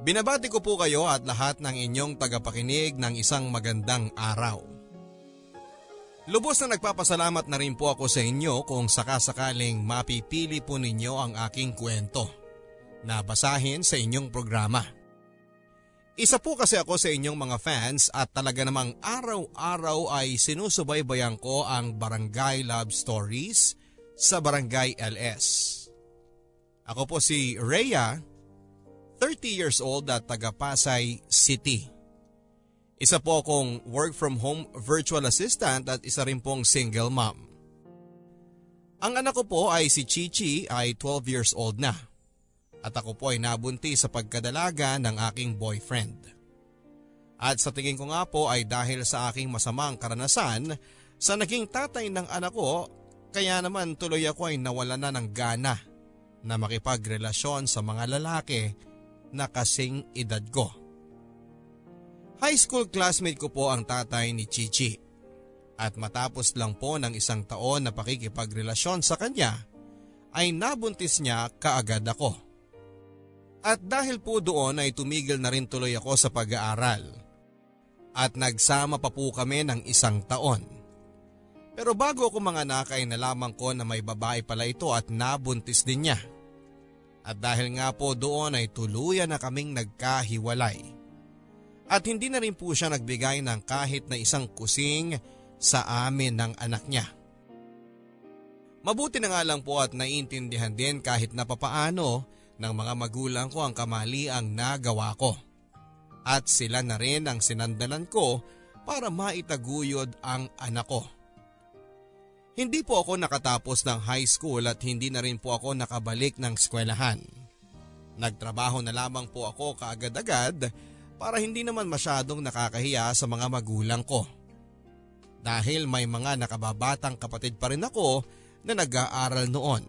Binabati ko po kayo at lahat ng inyong tagapakinig ng isang magandang araw. Lubos na nagpapasalamat na rin po ako sa inyo kung sakasakaling mapipili po ninyo ang aking kwento na basahin sa inyong programa. Isa po kasi ako sa inyong mga fans at talaga namang araw-araw ay sinusubaybayan ko ang Barangay Love Stories sa Barangay LS. Ako po si Rhea 30 years old at taga Pasay City. Isa po akong work from home virtual assistant at isa rin pong single mom. Ang anak ko po ay si Chichi ay 12 years old na. At ako po ay nabunti sa pagkadalaga ng aking boyfriend. At sa tingin ko nga po ay dahil sa aking masamang karanasan sa naging tatay ng anak ko kaya naman tuloy ako ay nawala na ng gana na makipagrelasyon sa mga lalaki na kasing edad ko. High school classmate ko po ang tatay ni Chichi at matapos lang po ng isang taon na pakikipagrelasyon sa kanya ay nabuntis niya kaagad ako. At dahil po doon ay tumigil na rin tuloy ako sa pag-aaral at nagsama pa po kami ng isang taon. Pero bago ako mga anak ay nalaman ko na may babae pala ito at nabuntis din niya. At dahil nga po doon ay tuluyan na kaming nagkahiwalay. At hindi na rin po siya nagbigay ng kahit na isang kusing sa amin ng anak niya. Mabuti na nga lang po at naiintindihan din kahit na papaano ng mga magulang ko ang kamali ang nagawa ko. At sila na rin ang sinandalan ko para maitaguyod ang anak ko. Hindi po ako nakatapos ng high school at hindi na rin po ako nakabalik ng eskwelahan. Nagtrabaho na lamang po ako kaagad-agad para hindi naman masyadong nakakahiya sa mga magulang ko. Dahil may mga nakababatang kapatid pa rin ako na nag-aaral noon.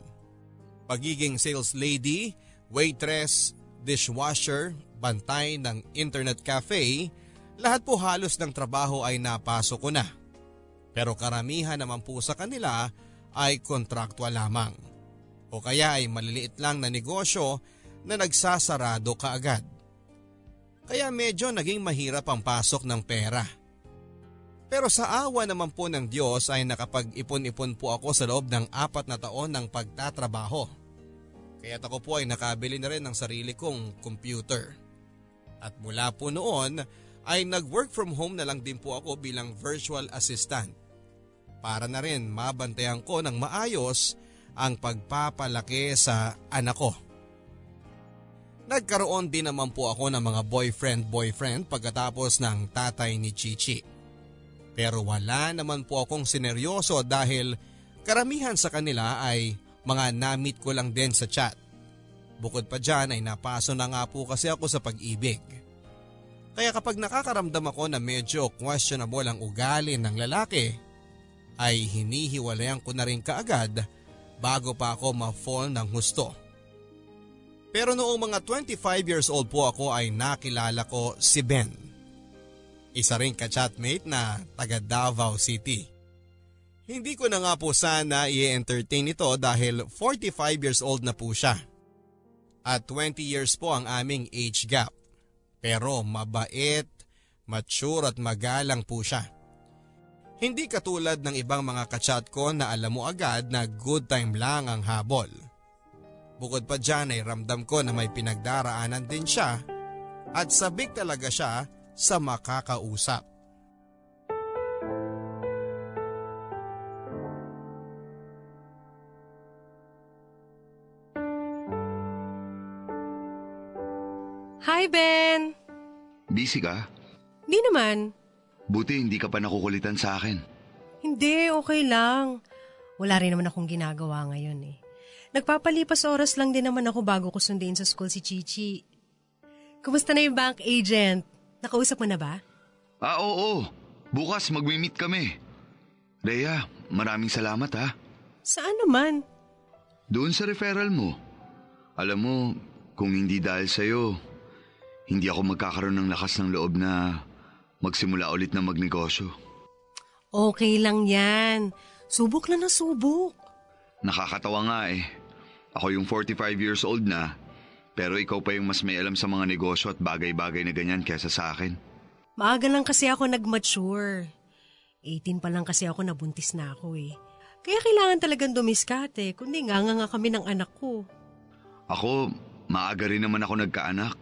Pagiging sales lady, waitress, dishwasher, bantay ng internet cafe, lahat po halos ng trabaho ay napasok ko na. Pero karamihan naman po sa kanila ay kontraktual lamang. O kaya ay maliliit lang na negosyo na nagsasarado kaagad. Kaya medyo naging mahirap ang pasok ng pera. Pero sa awa naman po ng Diyos ay nakapag-ipon-ipon po ako sa loob ng apat na taon ng pagtatrabaho. Kaya ako po ay nakabili na rin ng sarili kong computer. At mula po noon ay nag-work from home na lang din po ako bilang virtual assistant para na rin mabantayan ko ng maayos ang pagpapalaki sa anak ko. Nagkaroon din naman po ako ng mga boyfriend-boyfriend pagkatapos ng tatay ni Chichi. Pero wala naman po akong sineryoso dahil karamihan sa kanila ay mga namit ko lang din sa chat. Bukod pa dyan ay napaso na nga po kasi ako sa pag-ibig. Kaya kapag nakakaramdam ako na medyo questionable ang ugali ng lalaki, ay hinihiwalayan ko na rin kaagad bago pa ako ma-fall ng husto. Pero noong mga 25 years old po ako ay nakilala ko si Ben. Isa ring ka-chatmate na taga Davao City. Hindi ko na nga po sana i-entertain ito dahil 45 years old na po siya. At 20 years po ang aming age gap. Pero mabait, mature at magalang po siya. Hindi katulad ng ibang mga kachat ko na alam mo agad na good time lang ang habol. Bukod pa dyan ay ramdam ko na may pinagdaraanan din siya at sabik talaga siya sa makakausap. Hi, Ben! Busy ka? Di naman. Buti hindi ka pa nakukulitan sa akin. Hindi, okay lang. Wala rin naman akong ginagawa ngayon eh. Nagpapalipas oras lang din naman ako bago ko sundin sa school si Chichi. Kumusta na yung bank agent? Nakausap mo na ba? Ah, oo. Bukas magmi-meet kami. Rhea, maraming salamat ha. Saan naman? Doon sa referral mo. Alam mo, kung hindi dahil sa'yo, hindi ako magkakaroon ng lakas ng loob na magsimula ulit na magnegosyo. Okay lang yan. Subok lang na subok. Nakakatawa nga eh. Ako yung 45 years old na, Pero ikaw pa yung mas may alam sa mga negosyo at bagay-bagay na ganyan kesa sa akin. Maaga lang kasi ako nag-mature. 18 pa lang kasi ako nabuntis na ako eh. Kaya kailangan talagang dumiskate, kundi nga nga kami ng anak ko. Ako, maaga rin naman ako nagkaanak.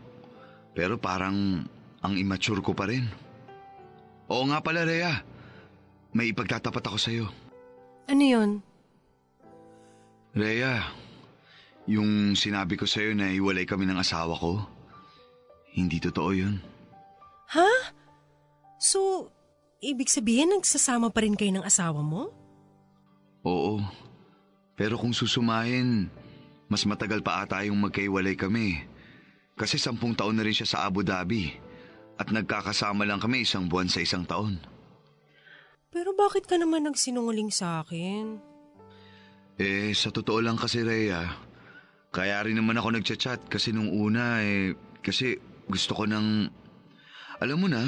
Pero parang ang immature ko pa rin. Oo nga pala, Rhea. May ipagtatapat ako sa'yo. Ano yun? Rhea, yung sinabi ko sa'yo na iwalay kami ng asawa ko, hindi totoo yun. Ha? So, ibig sabihin nagsasama pa rin kayo ng asawa mo? Oo. Pero kung susumahin, mas matagal pa ata yung magkaiwalay kami. Kasi sampung taon na rin siya sa Abu Dhabi. At nagkakasama lang kami isang buwan sa isang taon. Pero bakit ka naman nagsinungaling sa akin? Eh, sa totoo lang kasi, Rhea, kaya rin naman ako nagchat-chat kasi nung una eh, kasi gusto ko ng, alam mo na,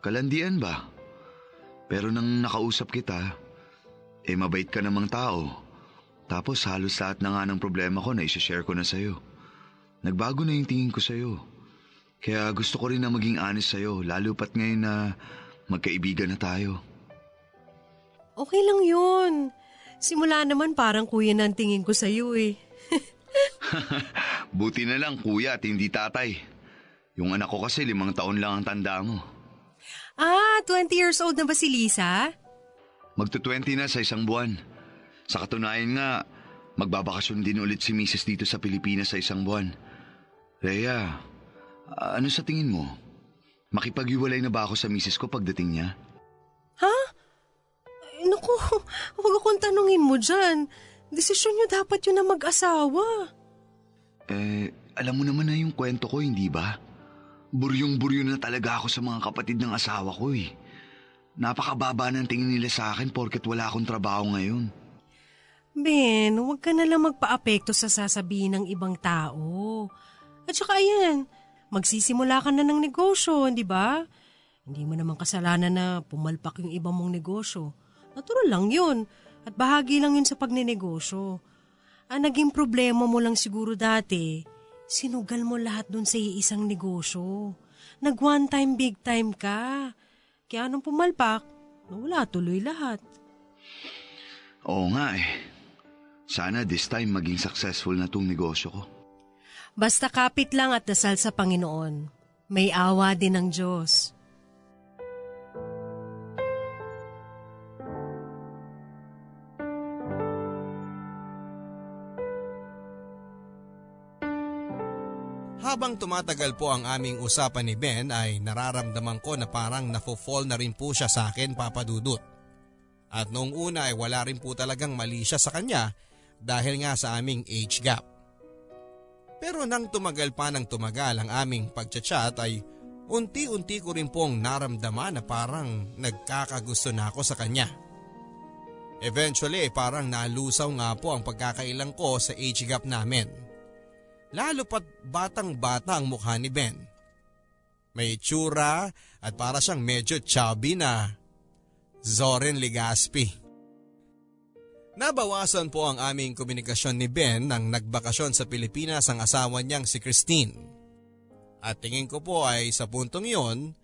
kalandian ba? Pero nang nakausap kita, eh mabait ka namang tao. Tapos halos lahat na nga ng problema ko na isa-share ko na sa'yo. Nagbago na yung tingin ko sa'yo. Kaya gusto ko rin na maging honest sa'yo, lalo pat ngayon na magkaibigan na tayo. Okay lang yun. Simula naman parang kuya na ang tingin ko sa'yo eh. Buti na lang kuya at hindi tatay. Yung anak ko kasi limang taon lang ang tanda mo. Ah, 20 years old na ba si Lisa? Magto-20 na sa isang buwan. Sa katunayan nga, magbabakasyon din ulit si Mrs. dito sa Pilipinas sa isang buwan. Rhea, ano sa tingin mo? Makipag-iwalay na ba ako sa Mrs. ko pagdating niya? Ha? Ay, naku, huwag akong tanungin mo dyan. Desisyon niyo dapat yun na mag-asawa. Eh, alam mo naman na yung kwento ko, hindi ba? Buryong-buryo na talaga ako sa mga kapatid ng asawa ko eh. Napakababa ng tingin nila sa akin porket wala akong trabaho ngayon. Ben, huwag ka na lang magpa-apekto sa sasabihin ng ibang tao. At saka ayan, magsisimula ka na ng negosyo, di ba? Hindi mo naman kasalanan na pumalpak yung ibang mong negosyo. Natural lang yun. At bahagi lang yun sa pagninegosyo. Ang naging problema mo lang siguro dati, sinugal mo lahat dun sa iisang negosyo. Nag one time big time ka. Kaya nung pumalpak, wala tuloy lahat. Oo nga eh. Sana this time maging successful na tong negosyo ko. Basta kapit lang at dasal sa Panginoon. May awa din ng Diyos. Habang tumatagal po ang aming usapan ni Ben ay nararamdaman ko na parang nafo-fall na rin po siya sa akin papadudot. At noong una ay wala rin po talagang mali siya sa kanya dahil nga sa aming age gap. Pero nang tumagal pa ng tumagal ang aming pagchat ay unti-unti ko rin pong naramdaman na parang nagkakagusto na ako sa kanya. Eventually ay parang nalusaw nga po ang pagkakailang ko sa age gap namin. Lalo pat batang bata ang mukha ni Ben. May itsura at para siyang medyo chubby na Zoren Ligaspi. Nabawasan po ang aming komunikasyon ni Ben nang nagbakasyon sa Pilipinas ang asawa niyang si Christine. At tingin ko po ay sa puntong yon,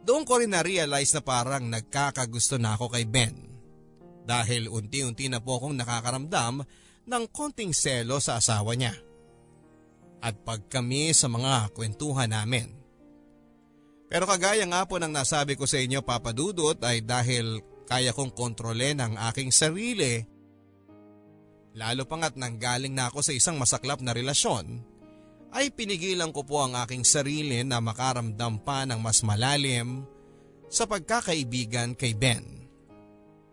doon ko rin na-realize na parang nagkakagusto na ako kay Ben. Dahil unti-unti na po akong nakakaramdam ng konting selo sa asawa niya at pagkami sa mga kwentuhan namin. Pero kagaya nga po ng nasabi ko sa inyo papadudot ay dahil kaya kong kontrolen ang aking sarili. Lalo pa nga't nanggaling na ako sa isang masaklap na relasyon, ay pinigilan ko po ang aking sarili na makaramdam pa ng mas malalim sa pagkakaibigan kay Ben.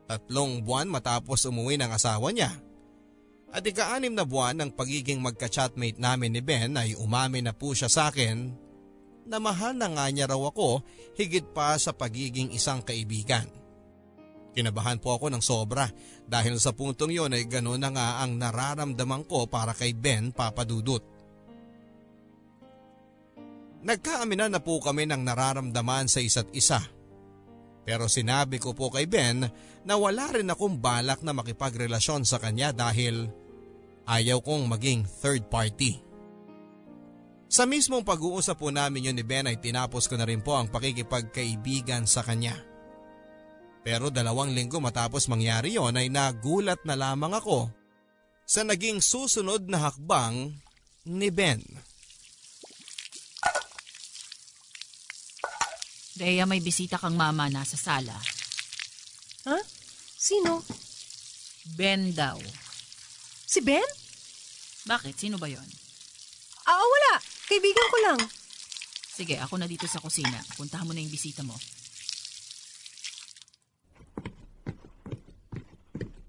Tatlong buwan matapos umuwi ng asawa niya at ika-anim na buwan ng pagiging magka-chatmate namin ni Ben ay umamin na po siya sa akin na mahal na nga niya raw ako higit pa sa pagiging isang kaibigan. Kinabahan po ako ng sobra dahil sa puntong yon ay gano'n na nga ang nararamdaman ko para kay Ben Papadudut. Nagkaaminan na po kami ng nararamdaman sa isa't isa. Pero sinabi ko po kay Ben na wala rin akong balak na makipagrelasyon sa kanya dahil Ayaw kong maging third party. Sa mismong pag-uusap po namin yun ni Ben ay tinapos ko na rin po ang pakikipagkaibigan sa kanya. Pero dalawang linggo matapos mangyari yon ay nagulat na lamang ako sa naging susunod na hakbang ni Ben. Rhea, may bisita kang mama nasa sala. Ha? Sino? Ben daw. Si Ben? Bakit? Sino ba yon? Ah, wala. Kaibigan ko lang. Sige, ako na dito sa kusina. Puntahan mo na yung bisita mo.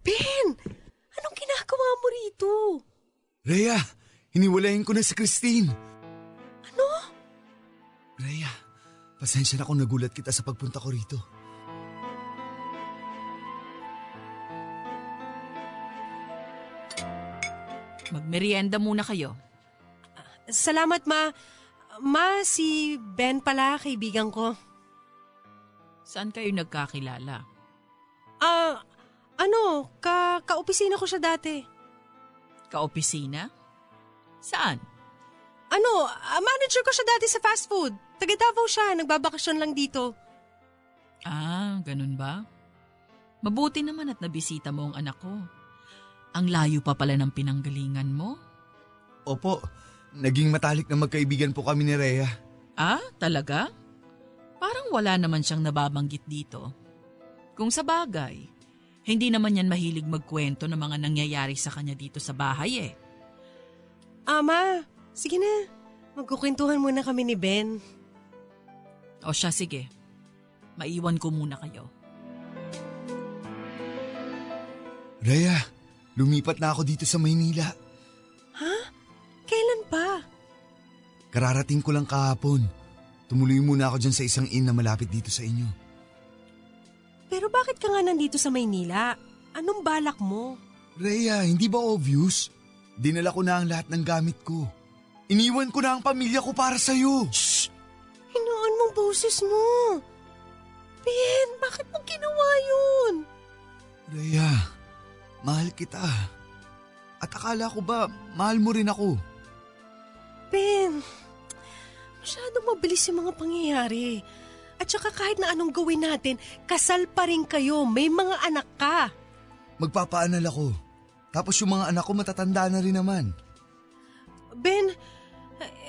Ben! Anong ginagawa mo rito? Rhea, hiniwalayin ko na si Christine. Ano? Rhea, pasensya na kung nagulat kita sa pagpunta ko rito. Magmerienda muna kayo. Salamat, Ma. Ma, si Ben pala, kaibigan ko. Saan kayo nagkakilala? Ah, ano, ka kaopisina ko siya dati. Kaopisina? Saan? Ano, ah, manager ko siya dati sa fast food. Taga Davao siya, nagbabakasyon lang dito. Ah, ganun ba? Mabuti naman at nabisita mo ang anak ko. Ang layo pa pala ng pinanggalingan mo. Opo, naging matalik na magkaibigan po kami ni Rhea. Ah, talaga? Parang wala naman siyang nababanggit dito. Kung sa bagay, hindi naman yan mahilig magkwento ng mga nangyayari sa kanya dito sa bahay eh. Ama, sige na. Magkukwentuhan muna kami ni Ben. O siya, sige. Maiwan ko muna kayo. Rhea, lumipat na ako dito sa Maynila. Kailan pa? Kararating ko lang kahapon. Tumuloy muna ako dyan sa isang inn na malapit dito sa inyo. Pero bakit ka nga nandito sa Maynila? Anong balak mo? Rhea, hindi ba obvious? Dinala ko na ang lahat ng gamit ko. Iniwan ko na ang pamilya ko para sa'yo. Shh! Hinaan mong boses mo. Ben, bakit mo ginawa yun? Rhea, mahal kita. At akala ko ba, mahal mo rin ako? Ben, masyadong mabilis yung mga pangyayari. At saka kahit na anong gawin natin, kasal pa rin kayo, may mga anak ka. Magpapaanal ako. Tapos yung mga anak ko matatanda na rin naman. Ben,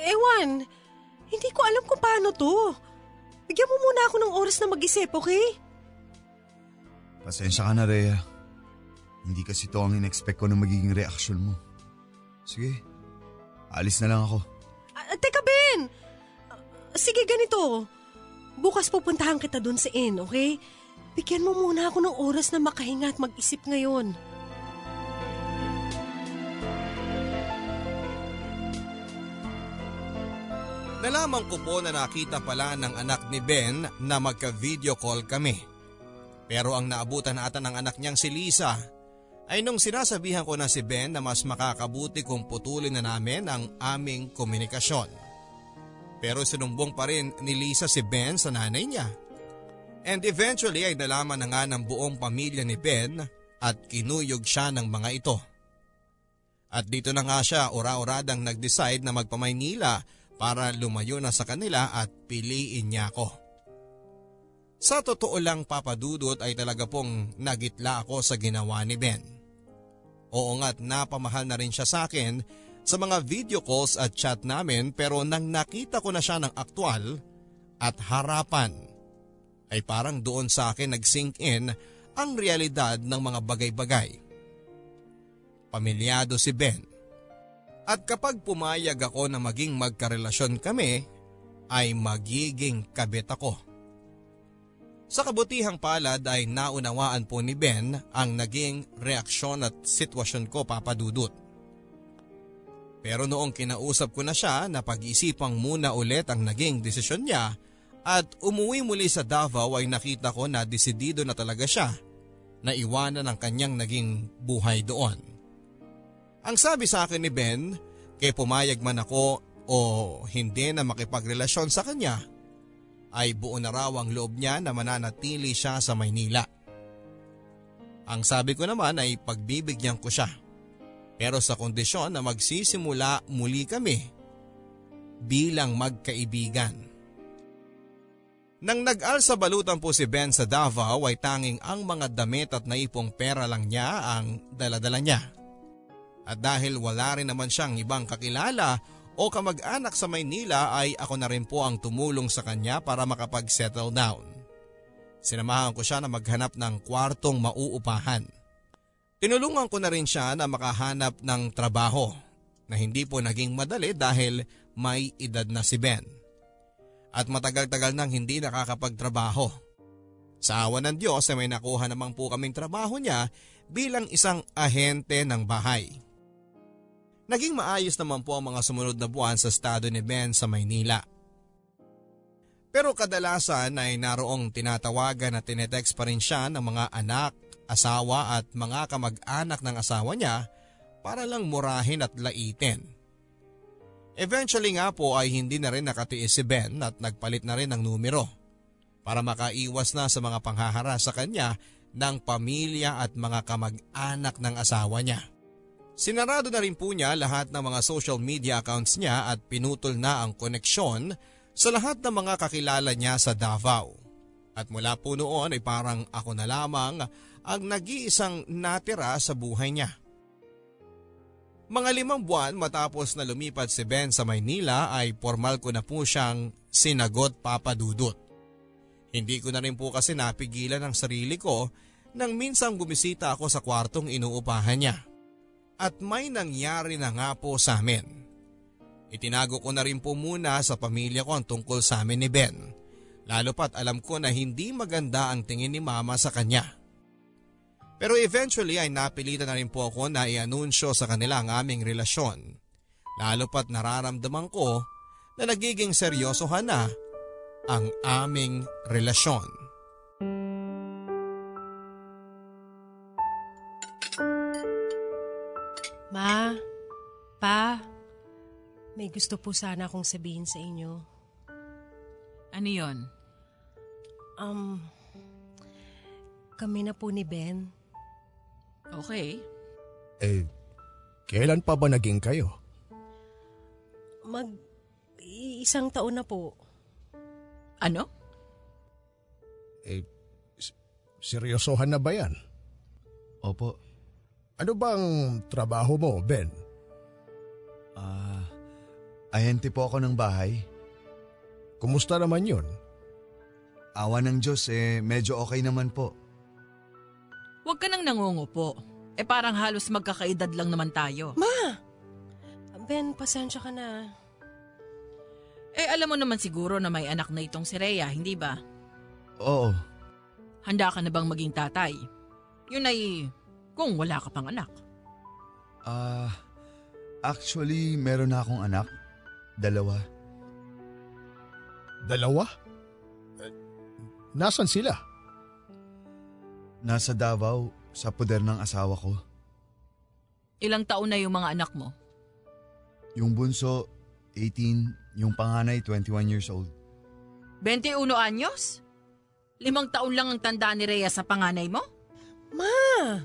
ewan, hindi ko alam kung paano to. Bigyan mo muna ako ng oras na mag-isip, okay? Pasensya ka na, Rhea. Hindi kasi to ang in-expect ko na magiging reaksyon mo. Sige, alis na lang ako. Ah, teka, Ben! Ah, sige, ganito. Bukas pupuntahan kita dun sa inn, okay? Bigyan mo muna ako ng oras na makahinga at mag-isip ngayon. Nalaman ko po na nakita pala ng anak ni Ben na magka-video call kami. Pero ang naabutan ata ng anak niyang si Lisa ay nung sinasabihan ko na si Ben na mas makakabuti kung putulin na namin ang aming komunikasyon. Pero sinumbong pa rin ni Lisa si Ben sa nanay niya. And eventually ay nalaman na nga ng buong pamilya ni Ben at kinuyog siya ng mga ito. At dito na nga siya ora-oradang nag-decide na magpamaynila para lumayo na sa kanila at piliin niya ako. Sa totoo lang papadudot ay talaga pong nagitla ako sa ginawa ni Ben. Oo nga't napamahal na rin siya sa akin sa mga video calls at chat namin pero nang nakita ko na siya ng aktwal at harapan ay parang doon sa akin nag-sink in ang realidad ng mga bagay-bagay. Pamilyado si Ben at kapag pumayag ako na maging magkarelasyon kami, ay magiging kabit ako. Sa kabutihang palad ay naunawaan po ni Ben ang naging reaksyon at sitwasyon ko papadudot. Pero noong kinausap ko na siya na pag-iisipang muna ulit ang naging desisyon niya at umuwi muli sa Davao ay nakita ko na desidido na talaga siya na iwanan ang kanyang naging buhay doon. Ang sabi sa akin ni Ben, kay pumayag man ako o hindi na makipagrelasyon sa kanya, ay buo na raw ang loob niya na mananatili siya sa Maynila. Ang sabi ko naman ay pagbibigyan ko siya. Pero sa kondisyon na magsisimula muli kami bilang magkaibigan. Nang nag-al sa balutan po si Ben sa Davao ay tanging ang mga damit at naipong pera lang niya ang daladala niya. At dahil wala rin naman siyang ibang kakilala o kamag-anak sa Maynila ay ako na rin po ang tumulong sa kanya para makapag-settle down. Sinamahan ko siya na maghanap ng kwartong mauupahan. Tinulungan ko na rin siya na makahanap ng trabaho na hindi po naging madali dahil may edad na si Ben at matagal-tagal nang hindi nakakapagtrabaho. Sa awa ng Diyos ay may nakuha naman po kaming trabaho niya bilang isang ahente ng bahay. Naging maayos naman po ang mga sumunod na buwan sa estado ni Ben sa Maynila. Pero kadalasan ay naroong tinatawagan at tinetext pa rin siya ng mga anak, asawa at mga kamag-anak ng asawa niya para lang murahin at laitin. Eventually nga po ay hindi na rin nakatiis si Ben at nagpalit na rin ng numero para makaiwas na sa mga panghahara sa kanya ng pamilya at mga kamag-anak ng asawa niya. Sinarado na rin po niya lahat ng mga social media accounts niya at pinutol na ang koneksyon sa lahat ng mga kakilala niya sa Davao. At mula po noon ay parang ako na lamang ang nag-iisang natira sa buhay niya. Mga limang buwan matapos na lumipat si Ben sa Maynila ay formal ko na po siyang sinagot papadudot. Hindi ko na rin po kasi napigilan ang sarili ko nang minsang bumisita ako sa kwartong inuupahan niya. At may nangyari na nga po sa amin. Itinago ko na rin po muna sa pamilya ko ang tungkol sa amin ni Ben. Lalo pat alam ko na hindi maganda ang tingin ni mama sa kanya. Pero eventually ay napilitan na rin po ako na i-anunsyo sa kanila ang aming relasyon. Lalo pat nararamdaman ko na nagiging seryosohan na ang aming relasyon. Ma, pa, may gusto po sana akong sabihin sa inyo. Ano yon? Um, kami na po ni Ben. Okay. Eh, kailan pa ba naging kayo? Mag isang taon na po. Ano? Eh, seryosohan na ba yan? Opo. Ano bang trabaho mo, Ben? Ah, ahente po ako ng bahay. Kumusta naman yun? Awa ng Diyos eh, medyo okay naman po. Huwag ka nang nangungupo. Eh parang halos magkakaedad lang naman tayo. Ma! Ben, pasensya ka na. Eh alam mo naman siguro na may anak na itong si Rhea, hindi ba? Oo. Handa ka na bang maging tatay? Yun ay kung wala ka pang anak. Ah, actually, meron na akong anak. Dalawa. Dalawa? Eh, nasan sila? Nasa Davao, sa puder ng asawa ko. Ilang taon na yung mga anak mo? Yung bunso, 18. Yung panganay, 21 years old. 21 anyos? Limang taon lang ang tanda ni Rhea sa panganay mo? Ma!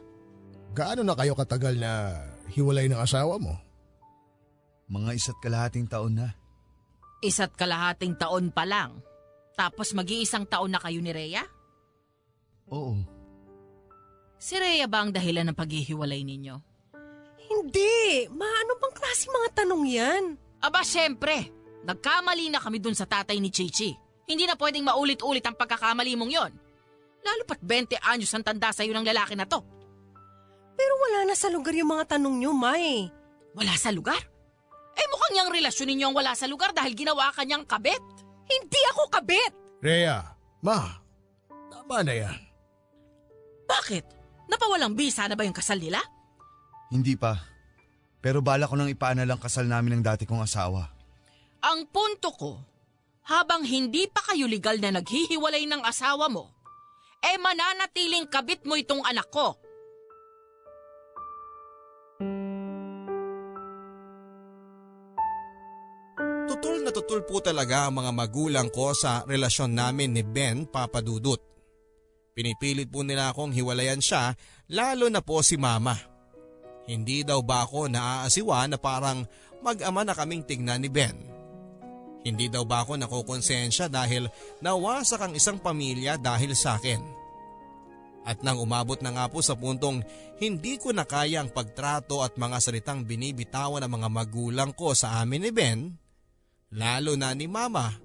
Gaano na kayo katagal na hiwalay ng asawa mo? Mga isa't kalahating taon na. Isa't kalahating taon pa lang. Tapos mag-iisang taon na kayo ni Rhea? Oo. Si Rhea ba ang dahilan ng paghihiwalay ninyo? Hindi! Ma, ano bang klase mga tanong yan? Aba, syempre! Nagkamali na kami dun sa tatay ni Chichi. Hindi na pwedeng maulit-ulit ang pagkakamali mong yon. Lalo pat 20 anyos ang tanda sa'yo ng lalaki na to. Pero wala na sa lugar yung mga tanong nyo, Ma eh. Wala sa lugar? Eh mukhang yung relasyon ninyo ang wala sa lugar dahil ginawa ka niyang kabit. Hindi ako kabit! Rhea, ma, tama na yan. Bakit? Napawalang bisa na ba yung kasal nila? Hindi pa. Pero bala ko nang ipaana lang kasal namin ng dati kong asawa. Ang punto ko, habang hindi pa kayo legal na naghihiwalay ng asawa mo, eh mananatiling kabit mo itong anak ko. Tutul na tutul po talaga ang mga magulang ko sa relasyon namin ni Ben Papadudut. Pinipilit po nila akong hiwalayan siya lalo na po si mama. Hindi daw ba ako naaasiwa na parang mag-ama na kaming tignan ni Ben. Hindi daw ba ako nakukonsensya dahil nawasak ang isang pamilya dahil sa akin. At nang umabot na nga po sa puntong hindi ko na kaya ang pagtrato at mga salitang binibitawan ng mga magulang ko sa amin ni Ben, lalo na ni Mama,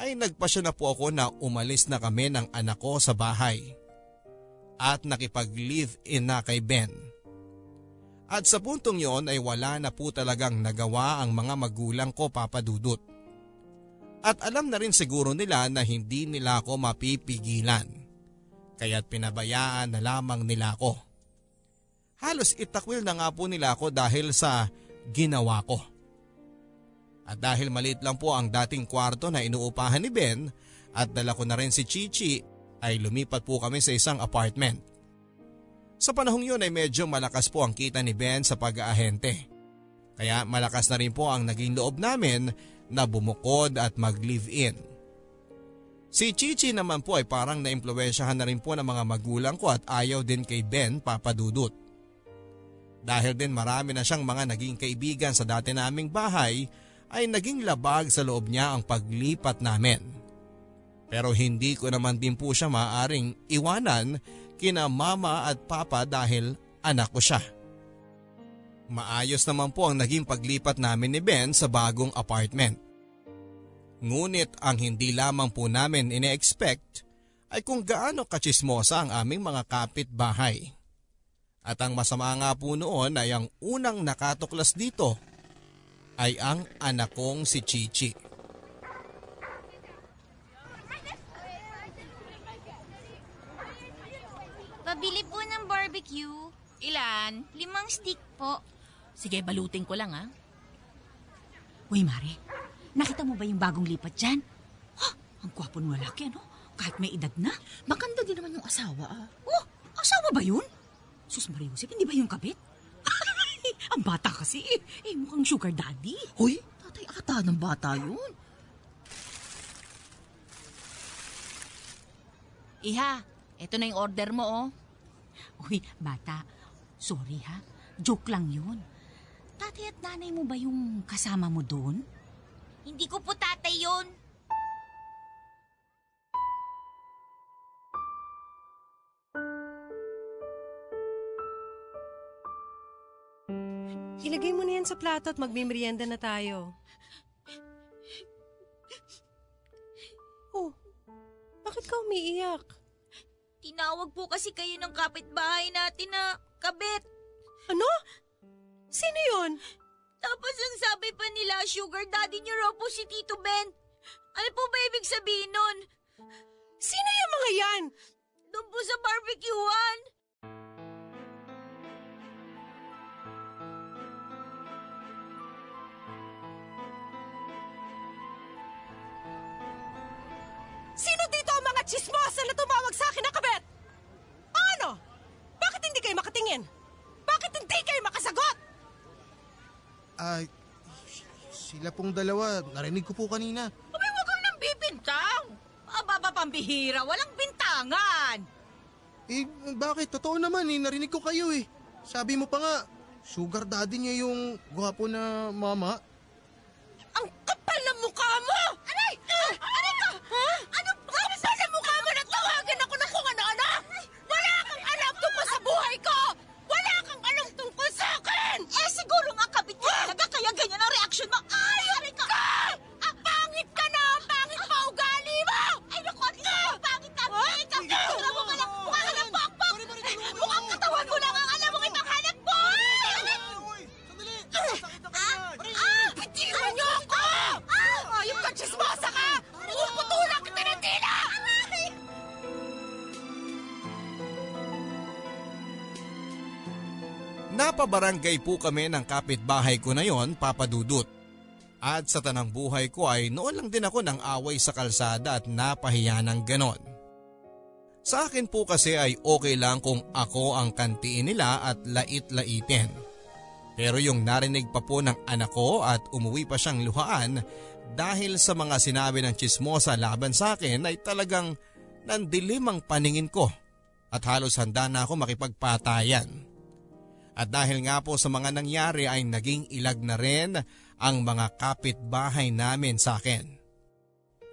ay nagpasya na po ako na umalis na kami ng anak ko sa bahay. At nakipag-live-in na kay Ben. At sa puntong yon ay wala na po talagang nagawa ang mga magulang ko papadudot. At alam na rin siguro nila na hindi nila ako mapipigilan. Kaya't pinabayaan na lamang nila ako. Halos itakwil na nga po nila ako dahil sa ginawa ko. At dahil maliit lang po ang dating kwarto na inuupahan ni Ben at dala ko na rin si Chichi ay lumipat po kami sa isang apartment. Sa panahong yun ay medyo malakas po ang kita ni Ben sa pag-aahente. Kaya malakas na rin po ang naging loob namin na bumukod at mag-live-in. Si Chichi naman po ay parang naimpluwensyahan na rin po ng mga magulang ko at ayaw din kay Ben papadudot. Dahil din marami na siyang mga naging kaibigan sa dati naming bahay ay naging labag sa loob niya ang paglipat namin. Pero hindi ko naman din po siya maaring iwanan kina mama at papa dahil anak ko siya. Maayos naman po ang naging paglipat namin ni Ben sa bagong apartment. Ngunit ang hindi lamang po namin ine-expect ay kung gaano kachismosa ang aming mga kapitbahay. At ang masama nga po noon ay ang unang nakatuklas dito ay ang anak kong si Chichi. Pabili po ng barbecue. Ilan? Limang stick po. Sige, balutin ko lang ah. Uy, Mare, nakita mo ba yung bagong lipat dyan? Ha, ang gwapo ng lalaki, ano? Kahit may edad na. Maganda din naman yung asawa ah. Oh, asawa ba yun? Sus Maria Josep, hindi ba yung kabit? Ang bata kasi eh. Eh, mukhang sugar daddy. Hoy, tatay ata ng bata yun. Iha, eto na yung order mo oh. Uy, bata, sorry ha. Joke lang yun. Tatay at nanay mo ba yung kasama mo doon? Hindi ko po tatay yun. Ilagay mo na yan sa plato at magmimerienda na tayo. Oh, bakit ka umiiyak? Tinawag po kasi kayo ng kapitbahay natin na kabit. Ano? Sino yun? Tapos ang sabi pa nila, sugar daddy niyo raw po si Tito Ben. Ano po ba ibig sabihin nun? Sino yung mga yan? Doon po sa barbecuehan. Mga chismosa na tumawag sa akin na kabet? Ano? Bakit hindi kayo makatingin? Bakit hindi kayo makasagot? Ay, sila pong dalawa, narinig ko po kanina. Abay, huwag kang nang bibintang. Aba, pambihira, walang bintangan. Eh, bakit? Totoo naman eh, narinig ko kayo eh. Sabi mo pa nga, sugar daddy niya yung gwapo na mama. Napabarangay po kami ng kapitbahay ko na yon, Papa Dudut. At sa tanang buhay ko ay noon lang din ako ng away sa kalsada at napahiya ng ganon. Sa akin po kasi ay okay lang kung ako ang kantiin nila at lait-laitin. Pero yung narinig pa po ng anak ko at umuwi pa siyang luhaan dahil sa mga sinabi ng chismosa laban sa akin ay talagang nandilim ang paningin ko at halos handa na ako makipagpatayan. At dahil nga po sa mga nangyari ay naging ilag na rin ang mga kapitbahay namin sa akin.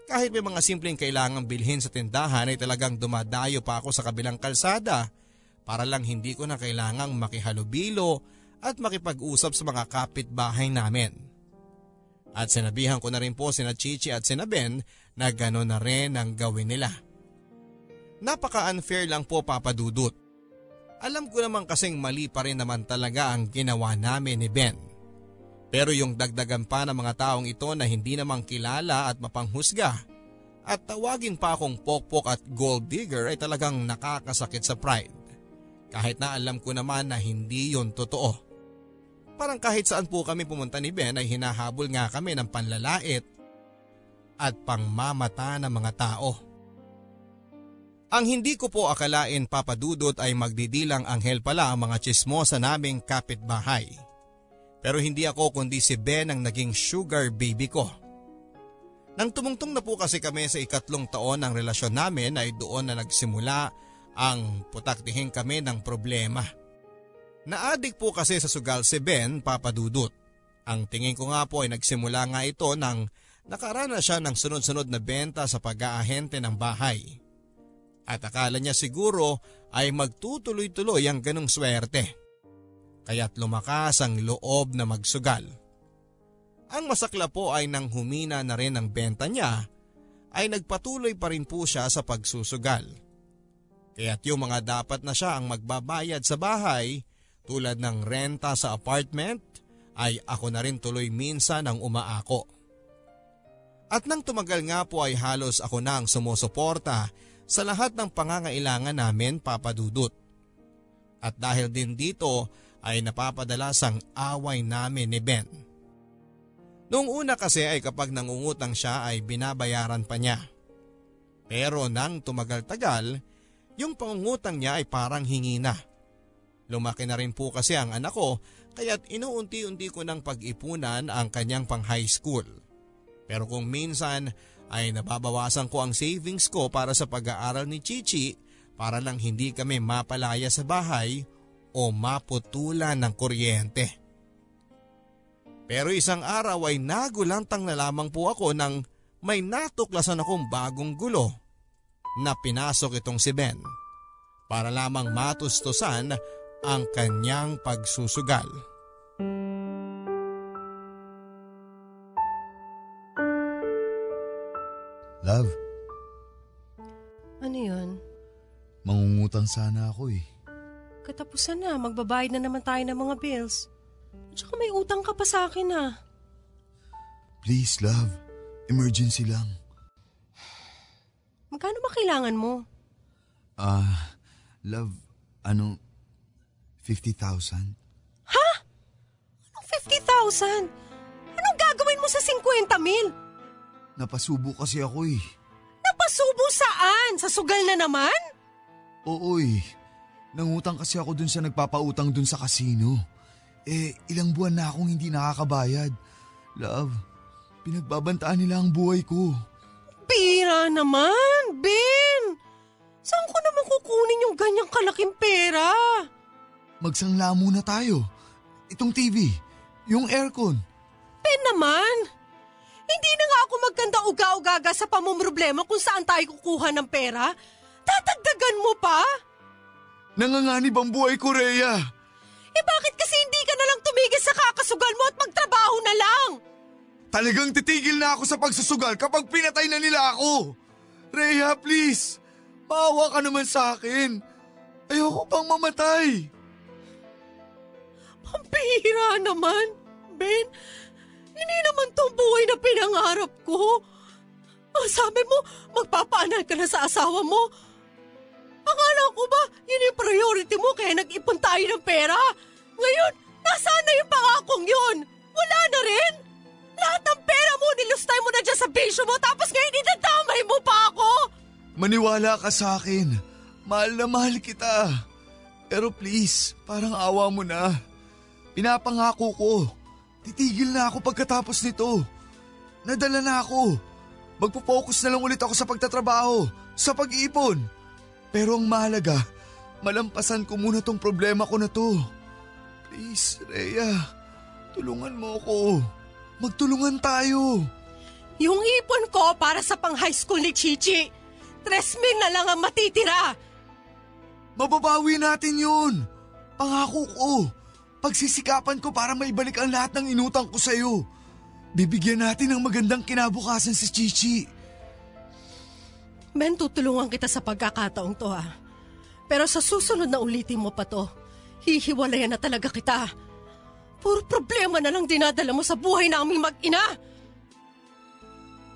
Kahit may mga simpleng kailangang bilhin sa tindahan ay talagang dumadayo pa ako sa kabilang kalsada para lang hindi ko na kailangang makihalubilo at makipag-usap sa mga kapitbahay namin. At sinabihan ko na rin po sina Chichi at sina Ben na gano'n na rin ang gawin nila. Napaka-unfair lang po papadudot. Alam ko naman kasing mali pa rin naman talaga ang ginawa namin ni Ben. Pero yung dagdagan pa ng mga taong ito na hindi namang kilala at mapanghusga at tawagin pa akong pokpok at gold digger ay talagang nakakasakit sa pride. Kahit na alam ko naman na hindi yon totoo. Parang kahit saan po kami pumunta ni Ben ay hinahabol nga kami ng panlalait at pangmamata ng mga tao. Ang hindi ko po akalain papadudot ay magdidilang anghel pala ang mga chismosa naming kapitbahay. Pero hindi ako kundi si Ben ang naging sugar baby ko. Nang tumungtong na po kasi kami sa ikatlong taon ng relasyon namin ay doon na nagsimula ang putaktihin kami ng problema. Naadik po kasi sa sugal si Ben papadudot. Ang tingin ko nga po ay nagsimula nga ito nang nakarana siya ng sunod-sunod na benta sa pag-aahente ng bahay at akala niya siguro ay magtutuloy-tuloy ang ganong swerte. Kaya't lumakas ang loob na magsugal. Ang masakla po ay nang humina na rin ang benta niya ay nagpatuloy pa rin po siya sa pagsusugal. Kaya't yung mga dapat na siya ang magbabayad sa bahay tulad ng renta sa apartment ay ako na rin tuloy minsan ang umaako. At nang tumagal nga po ay halos ako na ang sumusuporta sa lahat ng pangangailangan namin papadudot. At dahil din dito ay napapadalas ang away namin ni Ben. Noong una kasi ay kapag nangungutang siya ay binabayaran pa niya. Pero nang tumagal-tagal, yung pangungutang niya ay parang hingi na. Lumaki na rin po kasi ang anak ko kaya't inuunti-unti ko ng pag-ipunan ang kanyang pang high school. Pero kung minsan ay nababawasan ko ang savings ko para sa pag-aaral ni Chichi para lang hindi kami mapalaya sa bahay o maputulan ng kuryente. Pero isang araw ay nagulantang na lamang po ako nang may natuklasan akong bagong gulo na pinasok itong si Ben para lamang matustusan ang kanyang pagsusugal. Love, Ano yun? mangungutang sana ako eh. Katapusan na, magbabayad na naman tayo ng mga bills. Tsaka may utang ka pa sa akin ah. Please, love. Emergency lang. Magkano ba kailangan mo? Ah, love, ano, 50,000? Anong 50,000? Anong gagawin mo sa 50 mil? Napasubo kasi ako eh. Napasubo saan? Sa sugal na naman? Oo eh. Nangutang kasi ako dun sa nagpapautang dun sa kasino. Eh, ilang buwan na akong hindi nakakabayad. Love, pinagbabantaan nila ang buhay ko. Pira naman, Ben! Saan ko naman kukunin yung ganyang kalaking pera? Magsangla muna tayo. Itong TV, yung aircon. Ben naman! Hindi na nga ako magkanda uga-ugaga sa pamumroblema kung saan tayo kukuha ng pera. Tatagdagan mo pa? Nanganganib ang buhay ko, Rhea. Eh bakit kasi hindi ka na lang tumigil sa kakasugal mo at magtrabaho na lang? Talagang titigil na ako sa pagsusugal kapag pinatay na nila ako. Rhea, please. Maawa ka naman sa akin. Ayoko pang mamatay. Pampihira naman, Ben. Hindi naman tong buhay na pinangarap ko. Ang sabi mo, magpapaanak ka na sa asawa mo. Akala ko ba, yun yung priority mo kaya nag-ipon tayo ng pera? Ngayon, nasaan na yung pangakong yun? Wala na rin? Lahat ng pera mo, nilustay mo na dyan sa bisyo mo tapos ngayon idadamay mo pa ako? Maniwala ka sa akin. Mahal na mahal kita. Pero please, parang awa mo na. Pinapangako ko. Titigil na ako pagkatapos nito. Nadala na ako. Magpo-focus na lang ulit ako sa pagtatrabaho, sa pag-iipon. Pero ang mahalaga, malampasan ko muna tong problema ko na to. Please, Rhea, tulungan mo ako. Magtulungan tayo. Yung ipon ko para sa pang-high school ni Chichi. Tres mil na lang ang matitira. Mababawi natin yun. Pangako ko. Pagsisikapan ko para maibalik ang lahat ng inutang ko sa'yo. Bibigyan natin ng magandang kinabukasan si Chichi. Ben, tutulungan kita sa pagkakataong to ha. Pero sa susunod na ulitin mo pa to, hihiwalayan na talaga kita. Puro problema na lang dinadala mo sa buhay na aming mag-ina.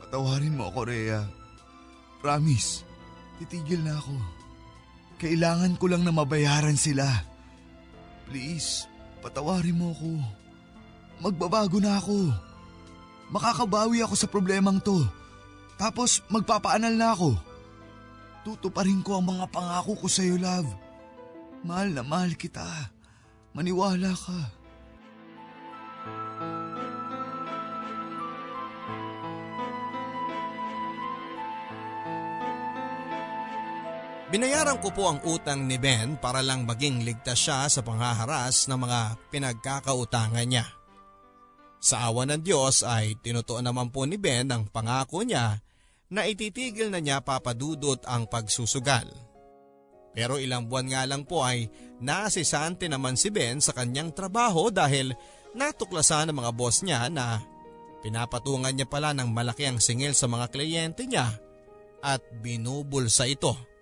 Patawarin mo ako, Rhea. Promise, titigil na ako. Kailangan ko lang na mabayaran sila. Please, patawarin mo ako. Magbabago na ako. Makakabawi ako sa problemang to. Tapos magpapaanal na ako. Tutuparin ko ang mga pangako ko sa'yo, love. Mahal na mahal kita. Maniwala ka. Binayaran ko po ang utang ni Ben para lang maging ligtas siya sa panghaharas ng mga pinagkakautangan niya. Sa awa ng Diyos ay tinutuon naman po ni Ben ang pangako niya na ititigil na niya papadudot ang pagsusugal. Pero ilang buwan nga lang po ay naasisante naman si Ben sa kanyang trabaho dahil natuklasan ng mga boss niya na pinapatungan niya pala ng malaki ang singil sa mga kliyente niya at binubulsa ito.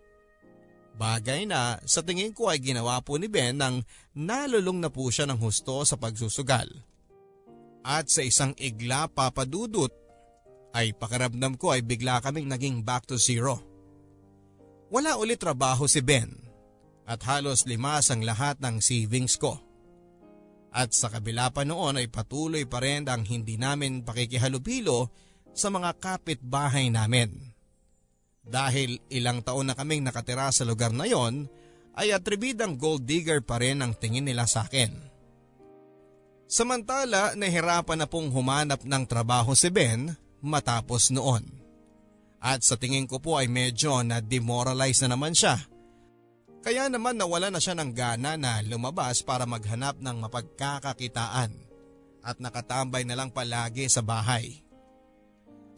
Bagay na sa tingin ko ay ginawa po ni Ben nang nalulong na po siya ng husto sa pagsusugal. At sa isang igla papadudot ay pakiramdam ko ay bigla kaming naging back to zero. Wala ulit trabaho si Ben at halos limas ang lahat ng savings ko. At sa kabila pa noon ay patuloy pa rin ang hindi namin pakikihalubilo sa mga kapitbahay namin. Dahil ilang taon na kaming nakatira sa lugar na yon, ay atribidang gold digger pa rin ang tingin nila sa akin. Samantala, nahirapan na pong humanap ng trabaho si Ben matapos noon. At sa tingin ko po ay medyo na-demoralize na naman siya. Kaya naman nawala na siya ng gana na lumabas para maghanap ng mapagkakakitaan at nakatambay na lang palagi sa bahay.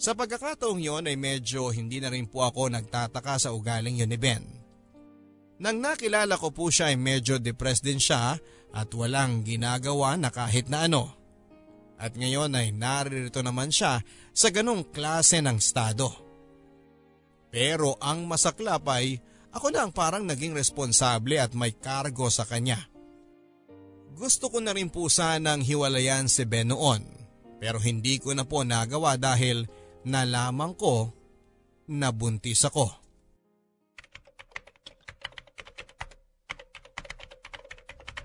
Sa pagkakataong yon ay medyo hindi na rin po ako nagtataka sa ugaling yun ni Ben. Nang nakilala ko po siya ay medyo depressed din siya at walang ginagawa na kahit na ano. At ngayon ay naririto naman siya sa ganong klase ng estado. Pero ang masaklap ay ako na ang parang naging responsable at may kargo sa kanya. Gusto ko na rin po sanang hiwalayan si Ben noon pero hindi ko na po nagawa dahil nalaman ko na buntis ako.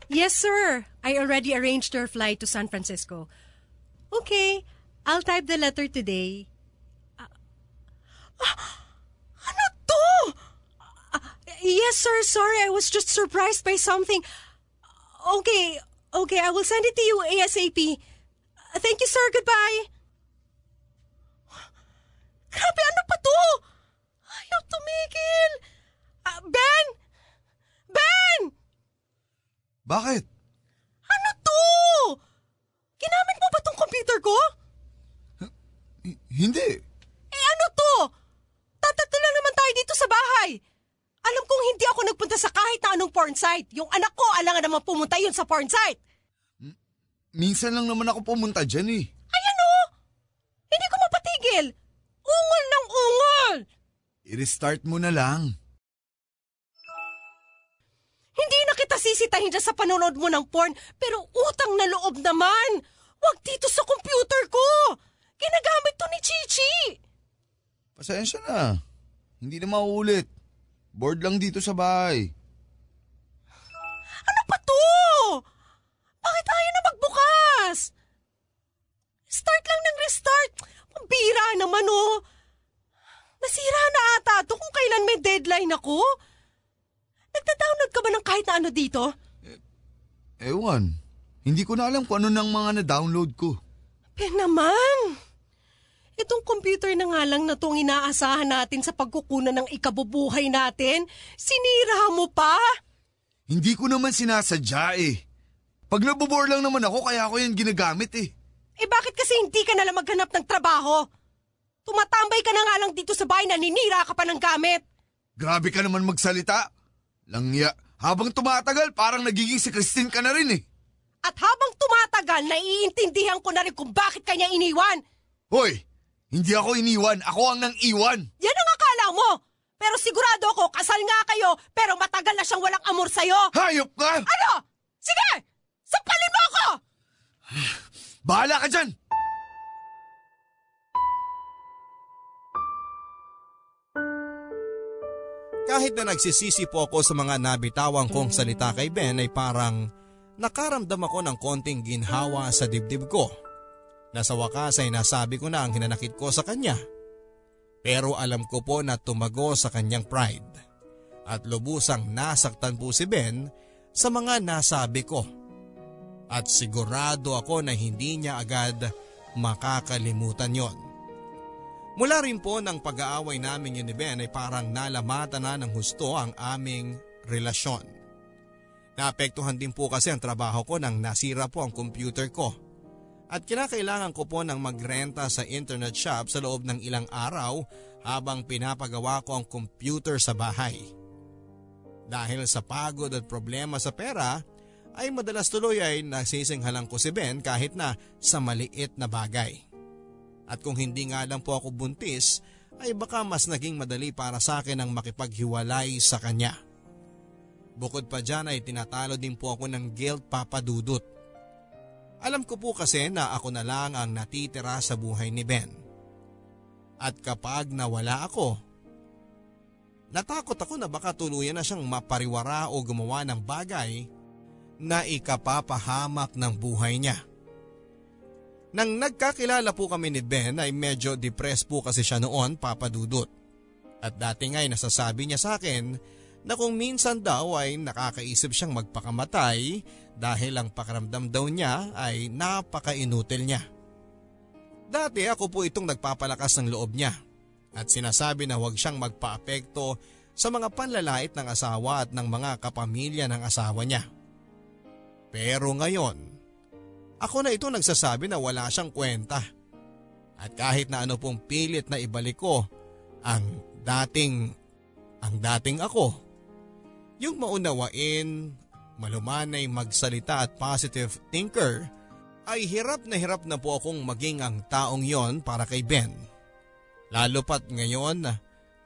Yes, sir. I already arranged your flight to San Francisco. Okay, I'll type the letter today. Ah, ano to? Ah, yes, sir. Sorry, I was just surprised by something. Okay, okay, I will send it to you ASAP. Thank you, sir. Goodbye. Grabe, ano pa to? Ayaw tumigil. Ah, ben! Ben! Bakit? Ano to? Ginamit mo ba tong computer ko? H- hindi. Eh ano to? Tatatlo lang naman tayo dito sa bahay. Alam kong hindi ako nagpunta sa kahit na anong porn site. Yung anak ko, alangan naman pumunta yun sa porn site. Minsan lang naman ako pumunta dyan eh. Ay ano? Hindi ko mapatigil. Ungol ng ungol. I-restart mo na lang. Hindi na kita sisitahin dyan sa panonood mo ng porn, pero utang na loob naman. Huwag dito sa computer ko. Ginagamit to ni Chichi. Pasensya na. Hindi na mauulit. Bored lang dito sa bahay. Ano pa to? Bakit ayaw na magbukas? Start lang ng restart. Pambira naman oh. Nasira na ata to kung kailan may deadline ako. Nagda-download ka ba ng kahit na ano dito? Ewan. Hindi ko na alam kung ano nang mga na-download ko. Ben naman. Itong computer na nga lang na itong inaasahan natin sa pagkukunan ng ikabubuhay natin, sinira mo pa? Hindi ko naman sinasadya eh. Pag nabobore lang naman ako kaya ako yan ginagamit eh. Eh bakit kasi hindi ka nalang maghanap ng trabaho? Tumatambay ka na nga lang dito sa bahay na ninira ka pa ng gamit. Grabe ka naman magsalita. Langya, habang tumatagal parang nagiging si Christine ka na rin eh. At habang tumatagal, naiintindihan ko na rin kung bakit kanya iniwan. Hoy, hindi ako iniwan, ako ang nang iwan. Yan ang akala mo. Pero sigurado ako, kasal nga kayo, pero matagal na siyang walang amor sa'yo. Hayop ka! Ano? Sige! Sampalin mo ako! Bahala ka dyan! Kahit na nagsisisi po ako sa mga nabitawang kong salita kay Ben ay parang nakaramdam ako ng konting ginhawa sa dibdib ko. Na sa wakas ay nasabi ko na ang hinanakit ko sa kanya. Pero alam ko po na tumago sa kanyang pride. At lubusang nasaktan po si Ben sa mga nasabi ko. At sigurado ako na hindi niya agad makakalimutan yon. Mula rin po ng pag-aaway namin yun ni Ben ay parang nalamatan na ng husto ang aming relasyon. Naapektuhan din po kasi ang trabaho ko nang nasira po ang computer ko. At kinakailangan ko po ng magrenta sa internet shop sa loob ng ilang araw habang pinapagawa ko ang computer sa bahay. Dahil sa pagod at problema sa pera, ay madalas tuloy ay nasisinghalang ko si Ben kahit na sa maliit na bagay. At kung hindi nga lang po ako buntis, ay baka mas naging madali para sa akin ang makipaghiwalay sa kanya. Bukod pa dyan ay tinatalo din po ako ng guilt papadudot. Alam ko po kasi na ako na lang ang natitira sa buhay ni Ben. At kapag nawala ako, natakot ako na baka tuluyan na siyang mapariwara o gumawa ng bagay na ikapapahamak ng buhay niya. Nang nagkakilala po kami ni Ben ay medyo depressed po kasi siya noon papadudot. At dati nga ay nasasabi niya sa akin na kung minsan daw ay nakakaisip siyang magpakamatay dahil ang pakiramdam daw niya ay napakainutil niya. Dati ako po itong nagpapalakas ng loob niya at sinasabi na huwag siyang magpaapekto sa mga panlalait ng asawa at ng mga kapamilya ng asawa niya. Pero ngayon, ako na ito nagsasabi na wala siyang kwenta. At kahit na ano pong pilit na ibalik ko ang dating, ang dating ako. Yung maunawain, malumanay magsalita at positive thinker ay hirap na hirap na po akong maging ang taong yon para kay Ben. Lalo pat ngayon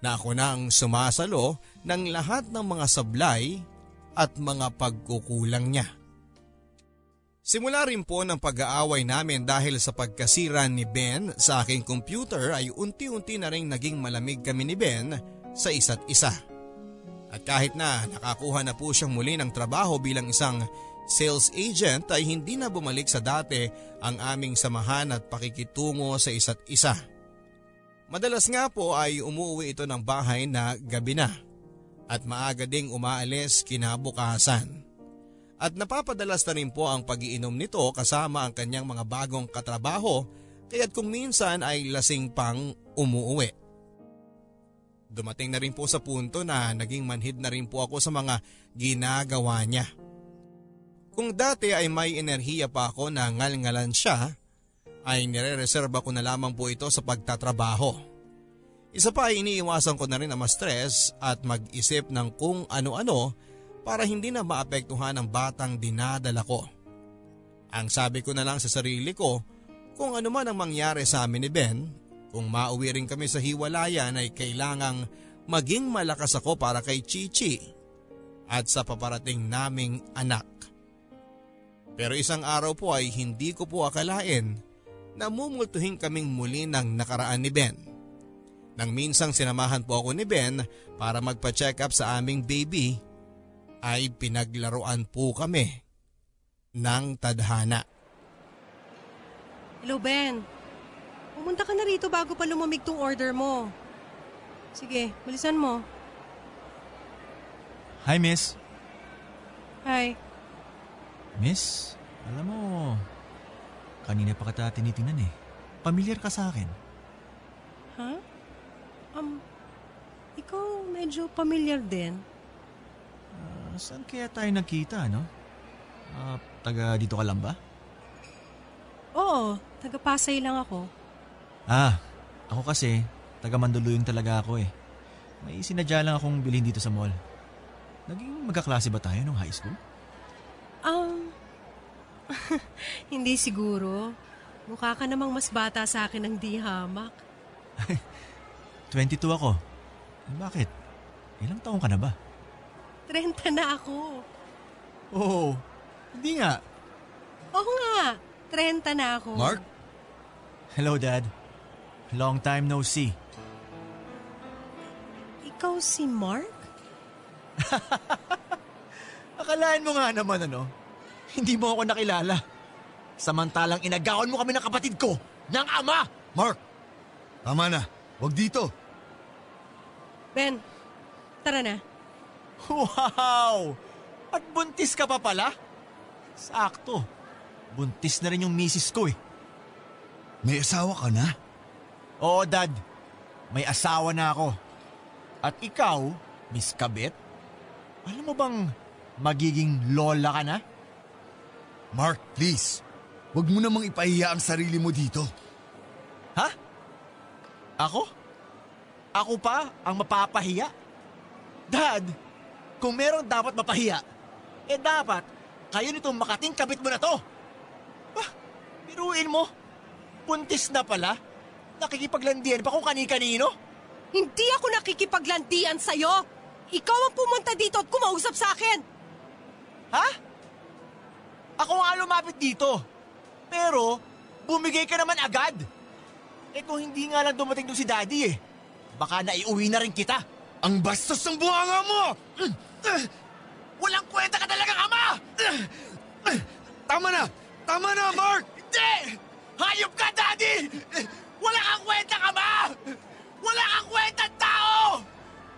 na ako na ang sumasalo ng lahat ng mga sablay at mga pagkukulang niya. Simula rin po ng pag-aaway namin dahil sa pagkasira ni Ben sa aking computer ay unti-unti na rin naging malamig kami ni Ben sa isa't isa. At kahit na nakakuha na po siyang muli ng trabaho bilang isang sales agent ay hindi na bumalik sa dati ang aming samahan at pakikitungo sa isa't isa. Madalas nga po ay umuwi ito ng bahay na gabi na at maaga ding umaalis kinabukasan. At napapadalas na rin po ang pagiinom nito kasama ang kanyang mga bagong katrabaho kaya't kung minsan ay lasing pang umuuwi. Dumating na rin po sa punto na naging manhid na rin po ako sa mga ginagawa niya. Kung dati ay may enerhiya pa ako na ngalngalan siya, ay nire-reserva ko na lamang po ito sa pagtatrabaho. Isa pa ay iniiwasan ko na rin na ma-stress at mag-isip ng kung ano-ano para hindi na maapektuhan ang batang dinadala ko. Ang sabi ko na lang sa sarili ko, kung ano man ang mangyari sa amin ni Ben, kung mauwi rin kami sa hiwalayan ay kailangang maging malakas ako para kay Chichi at sa paparating naming anak. Pero isang araw po ay hindi ko po akalain na mumultuhin kaming muli ng nakaraan ni Ben. Nang minsang sinamahan po ako ni Ben para magpa-check up sa aming baby, ay pinaglaruan po kami ng tadhana. Hello, Ben. Pumunta ka na rito bago pa lumamig tong order mo. Sige, bilisan mo. Hi, miss. Hi. Miss, alam mo, kanina pa kita tinitingnan eh. Pamilyar ka sa akin. Ha? Um, ikaw medyo familiar din. Ah, saan kaya tayo nagkita, no? Ah, taga dito ka lang ba? Oo, Oo, taga-Pasay lang ako. Ah, ako kasi, taga Mandaluyong talaga ako eh. May sinadya lang akong bilhin dito sa mall. Naging magkaklase ba tayo nung high school? Um, hindi siguro. Mukha ka namang mas bata sa akin ng di hamak. 22 ako. Bakit? Ilang taong ka na ba? 30 na ako. Oo, hindi nga. Oo nga, 30 na ako. Mark? Hello, Dad. Long time no see. Ikaw si Mark? Akalaan mo nga naman ano, hindi mo ako nakilala. Samantalang inagawan mo kami ng kapatid ko, ng ama! Mark! Tama na. Huwag dito. Ben, tara na. Wow! At buntis ka pa pala? Sakto. Buntis na rin yung misis ko eh. May asawa ka na? Oo, Dad. May asawa na ako. At ikaw, Miss Kabit, alam mo bang magiging lola ka na? Mark, please. Huwag mo namang ipahiya ang sarili mo dito. Ha? Ako? Ako pa ang mapapahiya? Dad, kung meron dapat mapahiya, eh dapat kayo nitong makating kabit mo na to. Ah, biruin mo. Puntis na pala. Nakikipaglandian pa kung kani-kanino. Hindi ako nakikipaglandian sa'yo! Ikaw ang pumunta dito at kumausap sa akin! Ha? Ako nga lumapit dito. Pero, bumigay ka naman agad. Eh kung hindi nga lang dumating doon si Daddy eh, baka naiuwi na rin kita. Ang bastos ng bunganga mo! Walang kwenta ka talagang ama! Tama na! Tama na, Mark! Hindi! Hayop ka, Daddy! Wala kang kwenta ka ba? Wala kang kwenta, tao!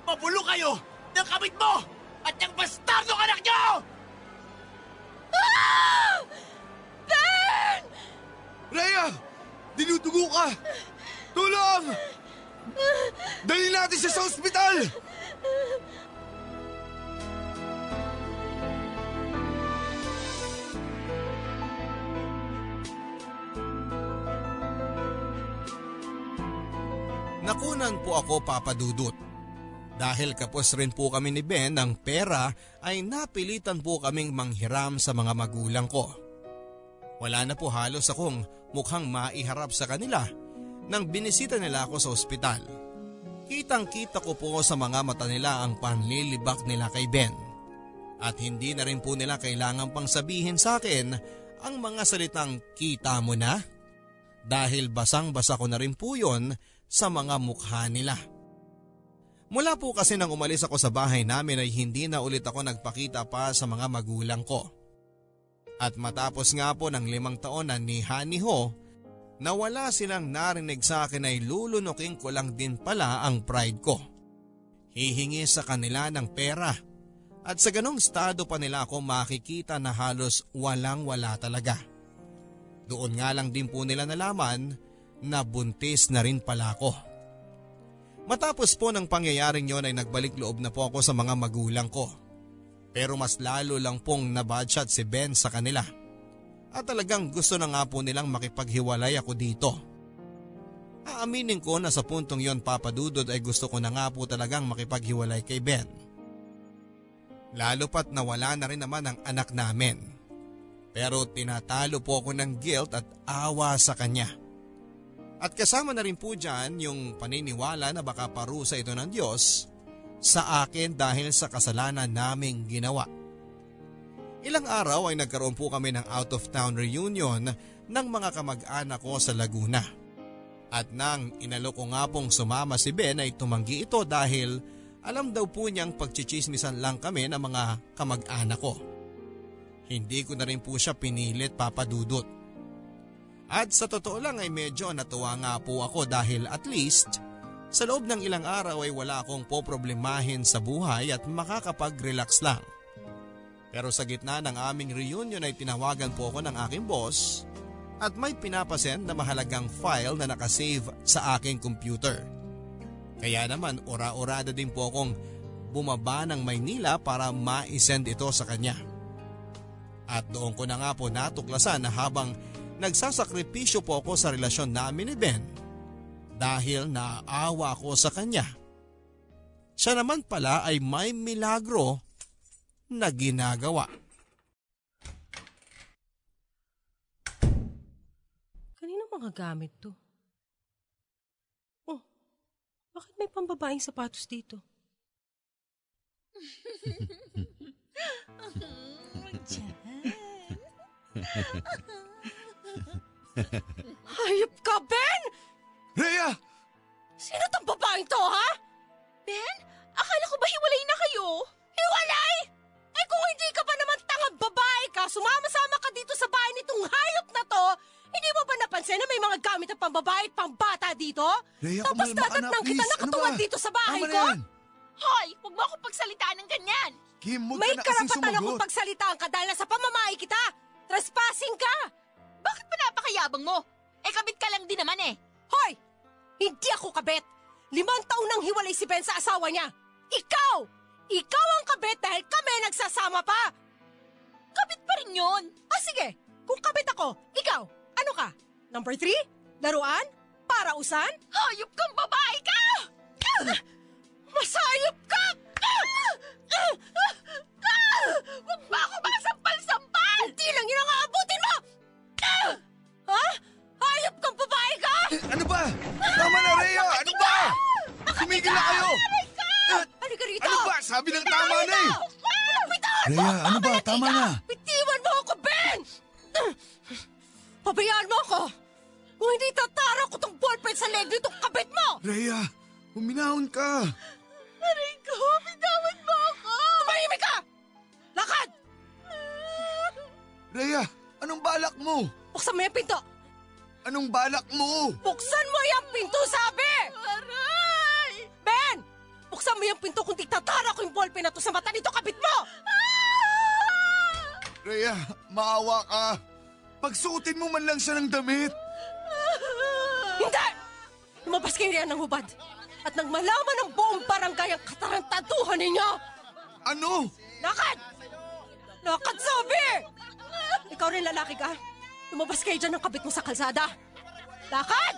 Mabulo kayo ng kabit mo at ng bastardong anak niyo! Rhea! Dinudugo ka! Tulong! Dali natin siya sa ospital! Nakunan po ako papadudot. Dahil kapos rin po kami ni Ben ng pera ay napilitan po kaming manghiram sa mga magulang ko. Wala na po halos akong mukhang maiharap sa kanila nang binisita nila ako sa ospital. Kitang kita ko po sa mga mata nila ang panlilibak nila kay Ben. At hindi na rin po nila kailangan pang sabihin sa akin ang mga salitang kita mo na. Dahil basang-basa ko na rin po yon sa mga mukha nila. Mula po kasi nang umalis ako sa bahay namin ay hindi na ulit ako nagpakita pa sa mga magulang ko. At matapos nga po ng limang taon na ni Hani Ho, na wala silang narinig sa akin ay lulunukin ko lang din pala ang pride ko. Hihingi sa kanila ng pera at sa ganong estado pa nila ako makikita na halos walang wala talaga. Doon nga lang din po nila nalaman na buntis na rin pala ako. Matapos po ng pangyayaring yon ay nagbalik loob na po ako sa mga magulang ko. Pero mas lalo lang pong nabadshot si Ben sa kanila. At talagang gusto na nga po nilang makipaghiwalay ako dito. Aaminin ko na sa puntong yon papadudod ay gusto ko na nga po talagang makipaghiwalay kay Ben. Lalo pat nawala na rin naman ang anak namin. Pero tinatalo po ako ng guilt at awa sa kanya. At kasama na rin po dyan yung paniniwala na baka parusa ito ng Diyos sa akin dahil sa kasalanan naming ginawa. Ilang araw ay nagkaroon po kami ng out of town reunion ng mga kamag-anak ko sa Laguna. At nang inalo ko nga pong sumama si Ben ay tumanggi ito dahil alam daw po niyang pagchichismisan lang kami ng mga kamag-anak ko. Hindi ko na rin po siya pinilit papadudot. At sa totoo lang ay medyo natuwa nga po ako dahil at least sa loob ng ilang araw ay wala akong poproblemahin sa buhay at makakapag-relax lang. Pero sa gitna ng aming reunion ay tinawagan po ako ng aking boss at may pinapasend na mahalagang file na nakasave sa aking computer. Kaya naman ora-orada din po akong bumaba ng Maynila para ma-send ito sa kanya. At doon ko na nga po natuklasan na habang nagsasakripisyo po ako sa relasyon namin ni Ben dahil naaawa ako sa kanya. Siya naman pala ay may milagro na ginagawa. Kanino mga gamit to? Oh, bakit may pambabaeng sapatos dito? Hayop ka, Ben! Rhea! Sino tong babaeng to, ha? Ben, akala ko ba hiwalay na kayo? Hiwalay! Eh kung hindi ka pa naman tangang babae ka, sumama-sama ka dito sa bahay nitong hayop na to, hindi mo ba napansin na may mga gamit na pambabae at pambata dito? Rhea, Tapos dadatnang kita. Ano nakatuwad ba? dito sa bahay Tama ko? yan. Hoy, huwag mo ako pagsalitaan ng ganyan. Kim, huwag May ka na karapatan akong pagsalitaan ka dahil nasa pamamahay kita! Trespassing ka! Bakit pa napakayabang mo? Eh, kabit ka lang din naman eh. Hoy! Hindi ako kabet! Limang taon nang hiwalay si Ben sa asawa niya! Ikaw! Ikaw ang kabet dahil kami nagsasama pa! Kabit pa rin yun. Ah, sige! Kung kabet ako, ikaw, ano ka? Number three? Laruan? Parausan? Hayop kang babae ka! Masayop ka! Huwag ba ako masampal-sampal? Hindi lang yun ang aabutin mo! Ha? Hayop kang babae ka! Ano ba? Tama na, Rhea! Ano ba? Tumigil na kayo! Halika rito! Ano ba? Sabi ng tama na eh! Bitawan mo! Rhea, ano ba? Tama na! Bitiwan mo ako, Ben! Pabayaan mo ako! Kung hindi tatara ko tong ballpen sa leg nitong kabit mo! Rhea, huminahon ka! Aray ko, bitawan mo ako! Tumahimik ka! Lakad! Rhea, anong balak mo? Buksan mo yung pinto! Anong balak mo? Buksan mo yung pinto, sabi! Mo yung pinto kung tatara ko yung ballpen na to sa mata nito kabit mo! Rhea, maawa ka. Pagsuotin mo man lang siya ng damit. Hindi! Lumabas kayo riyan ng hubad. At nang malaman ng buong barangay ang katarantaduhan ninyo, Ano? lakad! Lakad, sabi! Ikaw rin lalaki ka. Lumabas kayo dyan ng kabit mo sa kalsada. Lakad!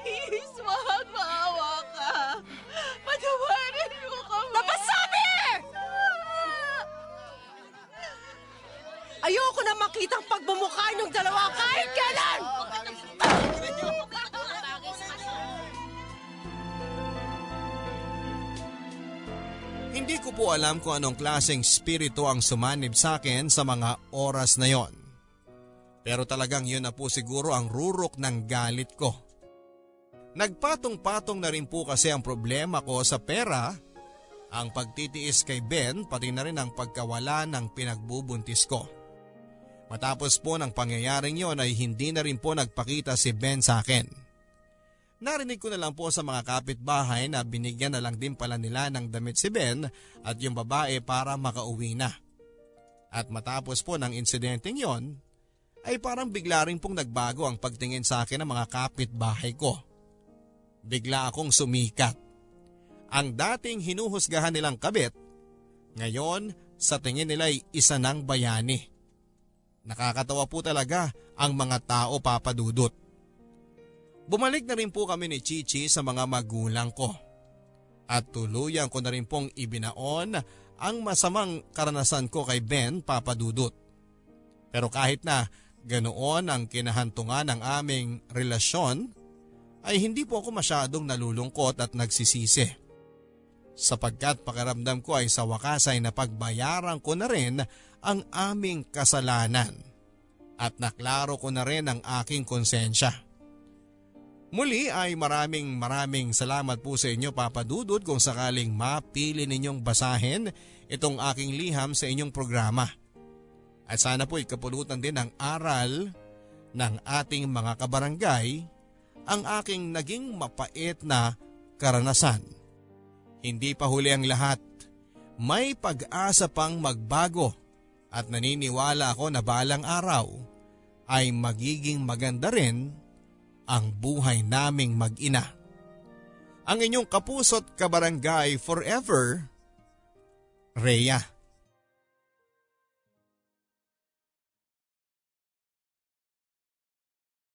Please, wag maawa ka. Patawarin mo kami. Labas, sabi! Ayoko na makitang pagmumukha niyong dalawa kahit kailan! Hindi ko po alam kung anong klaseng spirito ang sumanib sa akin sa mga oras na yon. Pero talagang yun na po siguro ang rurok ng galit ko. Nagpatong-patong na rin po kasi ang problema ko sa pera, ang pagtitiis kay Ben pati na rin ang pagkawala ng pinagbubuntis ko. Matapos po ng pangyayaring yon ay hindi na rin po nagpakita si Ben sa akin. Narinig ko na lang po sa mga kapitbahay na binigyan na lang din pala nila ng damit si Ben at yung babae para makauwi na. At matapos po ng insidenteng yon, ay parang bigla rin pong nagbago ang pagtingin sa akin ng mga kapitbahay ko. Bigla akong sumikat. Ang dating hinuhusgahan nilang kabit, ngayon sa tingin nila ay isa ng bayani. Nakakatawa po talaga ang mga tao papadudot. Bumalik na rin po kami ni Chichi sa mga magulang ko. At tuluyan ko na rin pong ibinaon ang masamang karanasan ko kay Ben Papadudot. Pero kahit na ganoon ang kinahantungan ng aming relasyon, ay hindi po ako masyadong nalulungkot at nagsisisi. Sapagkat pakiramdam ko ay sa wakas ay napagbayaran ko na rin ang aming kasalanan at naklaro ko na rin ang aking konsensya. Muli ay maraming maraming salamat po sa inyo Papa Dudut kung sakaling mapili ninyong basahin itong aking liham sa inyong programa. At sana po ikapulutan din ng aral ng ating mga kabarangay ang aking naging mapait na karanasan. Hindi pa huli ang lahat. May pag-asa pang magbago at naniniwala ako na balang araw ay magiging maganda rin ang buhay naming mag-ina. Ang inyong kapusot kabarangay forever, Rhea.